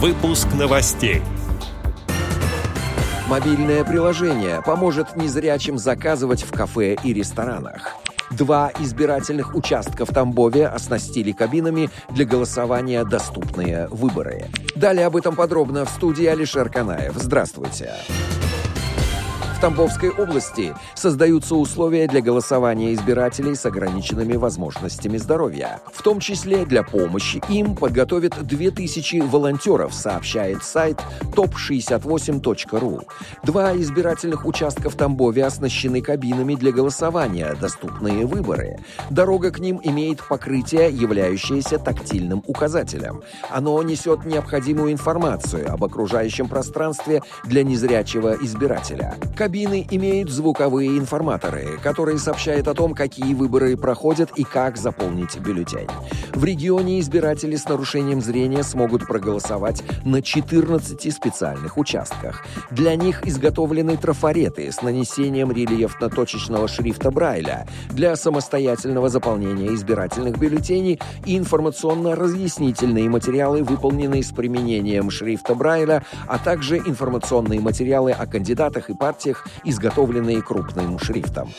Выпуск новостей. Мобильное приложение поможет незрячим заказывать в кафе и ресторанах. Два избирательных участка в Тамбове оснастили кабинами для голосования «Доступные выборы». Далее об этом подробно в студии Алишер Канаев. Здравствуйте. Здравствуйте. В Тамбовской области создаются условия для голосования избирателей с ограниченными возможностями здоровья. В том числе для помощи им подготовят 2000 волонтеров, сообщает сайт top68.ru. Два избирательных участка в Тамбове оснащены кабинами для голосования, доступные выборы. Дорога к ним имеет покрытие, являющееся тактильным указателем. Оно несет необходимую информацию об окружающем пространстве для незрячего избирателя. Кабины имеют звуковые информаторы, которые сообщают о том, какие выборы проходят и как заполнить бюллетень. В регионе избиратели с нарушением зрения смогут проголосовать на 14 специальных участках. Для них изготовлены трафареты с нанесением рельефно-точечного шрифта Брайля для самостоятельного заполнения избирательных бюллетеней и информационно-разъяснительные материалы, выполненные с применением шрифта Брайля, а также информационные материалы о кандидатах и партиях, изготовленные крупным шрифтом.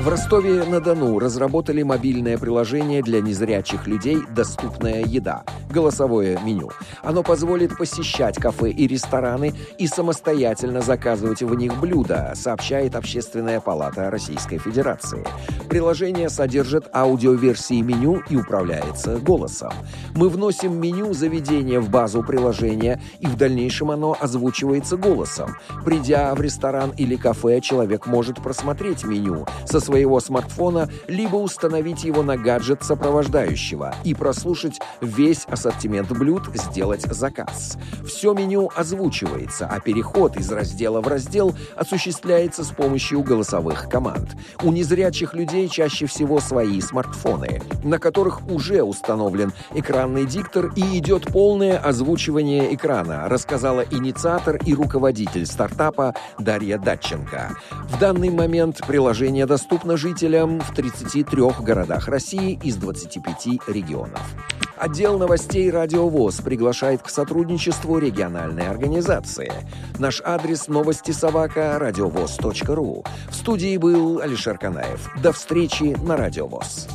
В Ростове-на-Дону разработали мобильное приложение для незрячих людей «Доступная еда» голосовое меню. Оно позволит посещать кафе и рестораны и самостоятельно заказывать в них блюда, сообщает Общественная палата Российской Федерации. Приложение содержит аудиоверсии меню и управляется голосом. Мы вносим меню заведения в базу приложения, и в дальнейшем оно озвучивается голосом. Придя в ресторан или кафе, человек может просмотреть меню со своего смартфона, либо установить его на гаджет сопровождающего и прослушать весь ассортимент блюд, сделать заказ. Все меню озвучивается, а переход из раздела в раздел осуществляется с помощью голосовых команд. У незрячих людей чаще всего свои смартфоны, на которых уже установлен экранный диктор и идет полное озвучивание экрана, рассказала инициатор и руководитель стартапа Дарья Датченко. В данный момент приложение доступно жителям в 33 городах России из 25 регионов. Отдел новостей «Радио ВОЗ» приглашает к сотрудничеству региональной организации. Наш адрес новости собака радиовоз.ру. В студии был Алишер Канаев. До встречи на «Радио ВОЗ».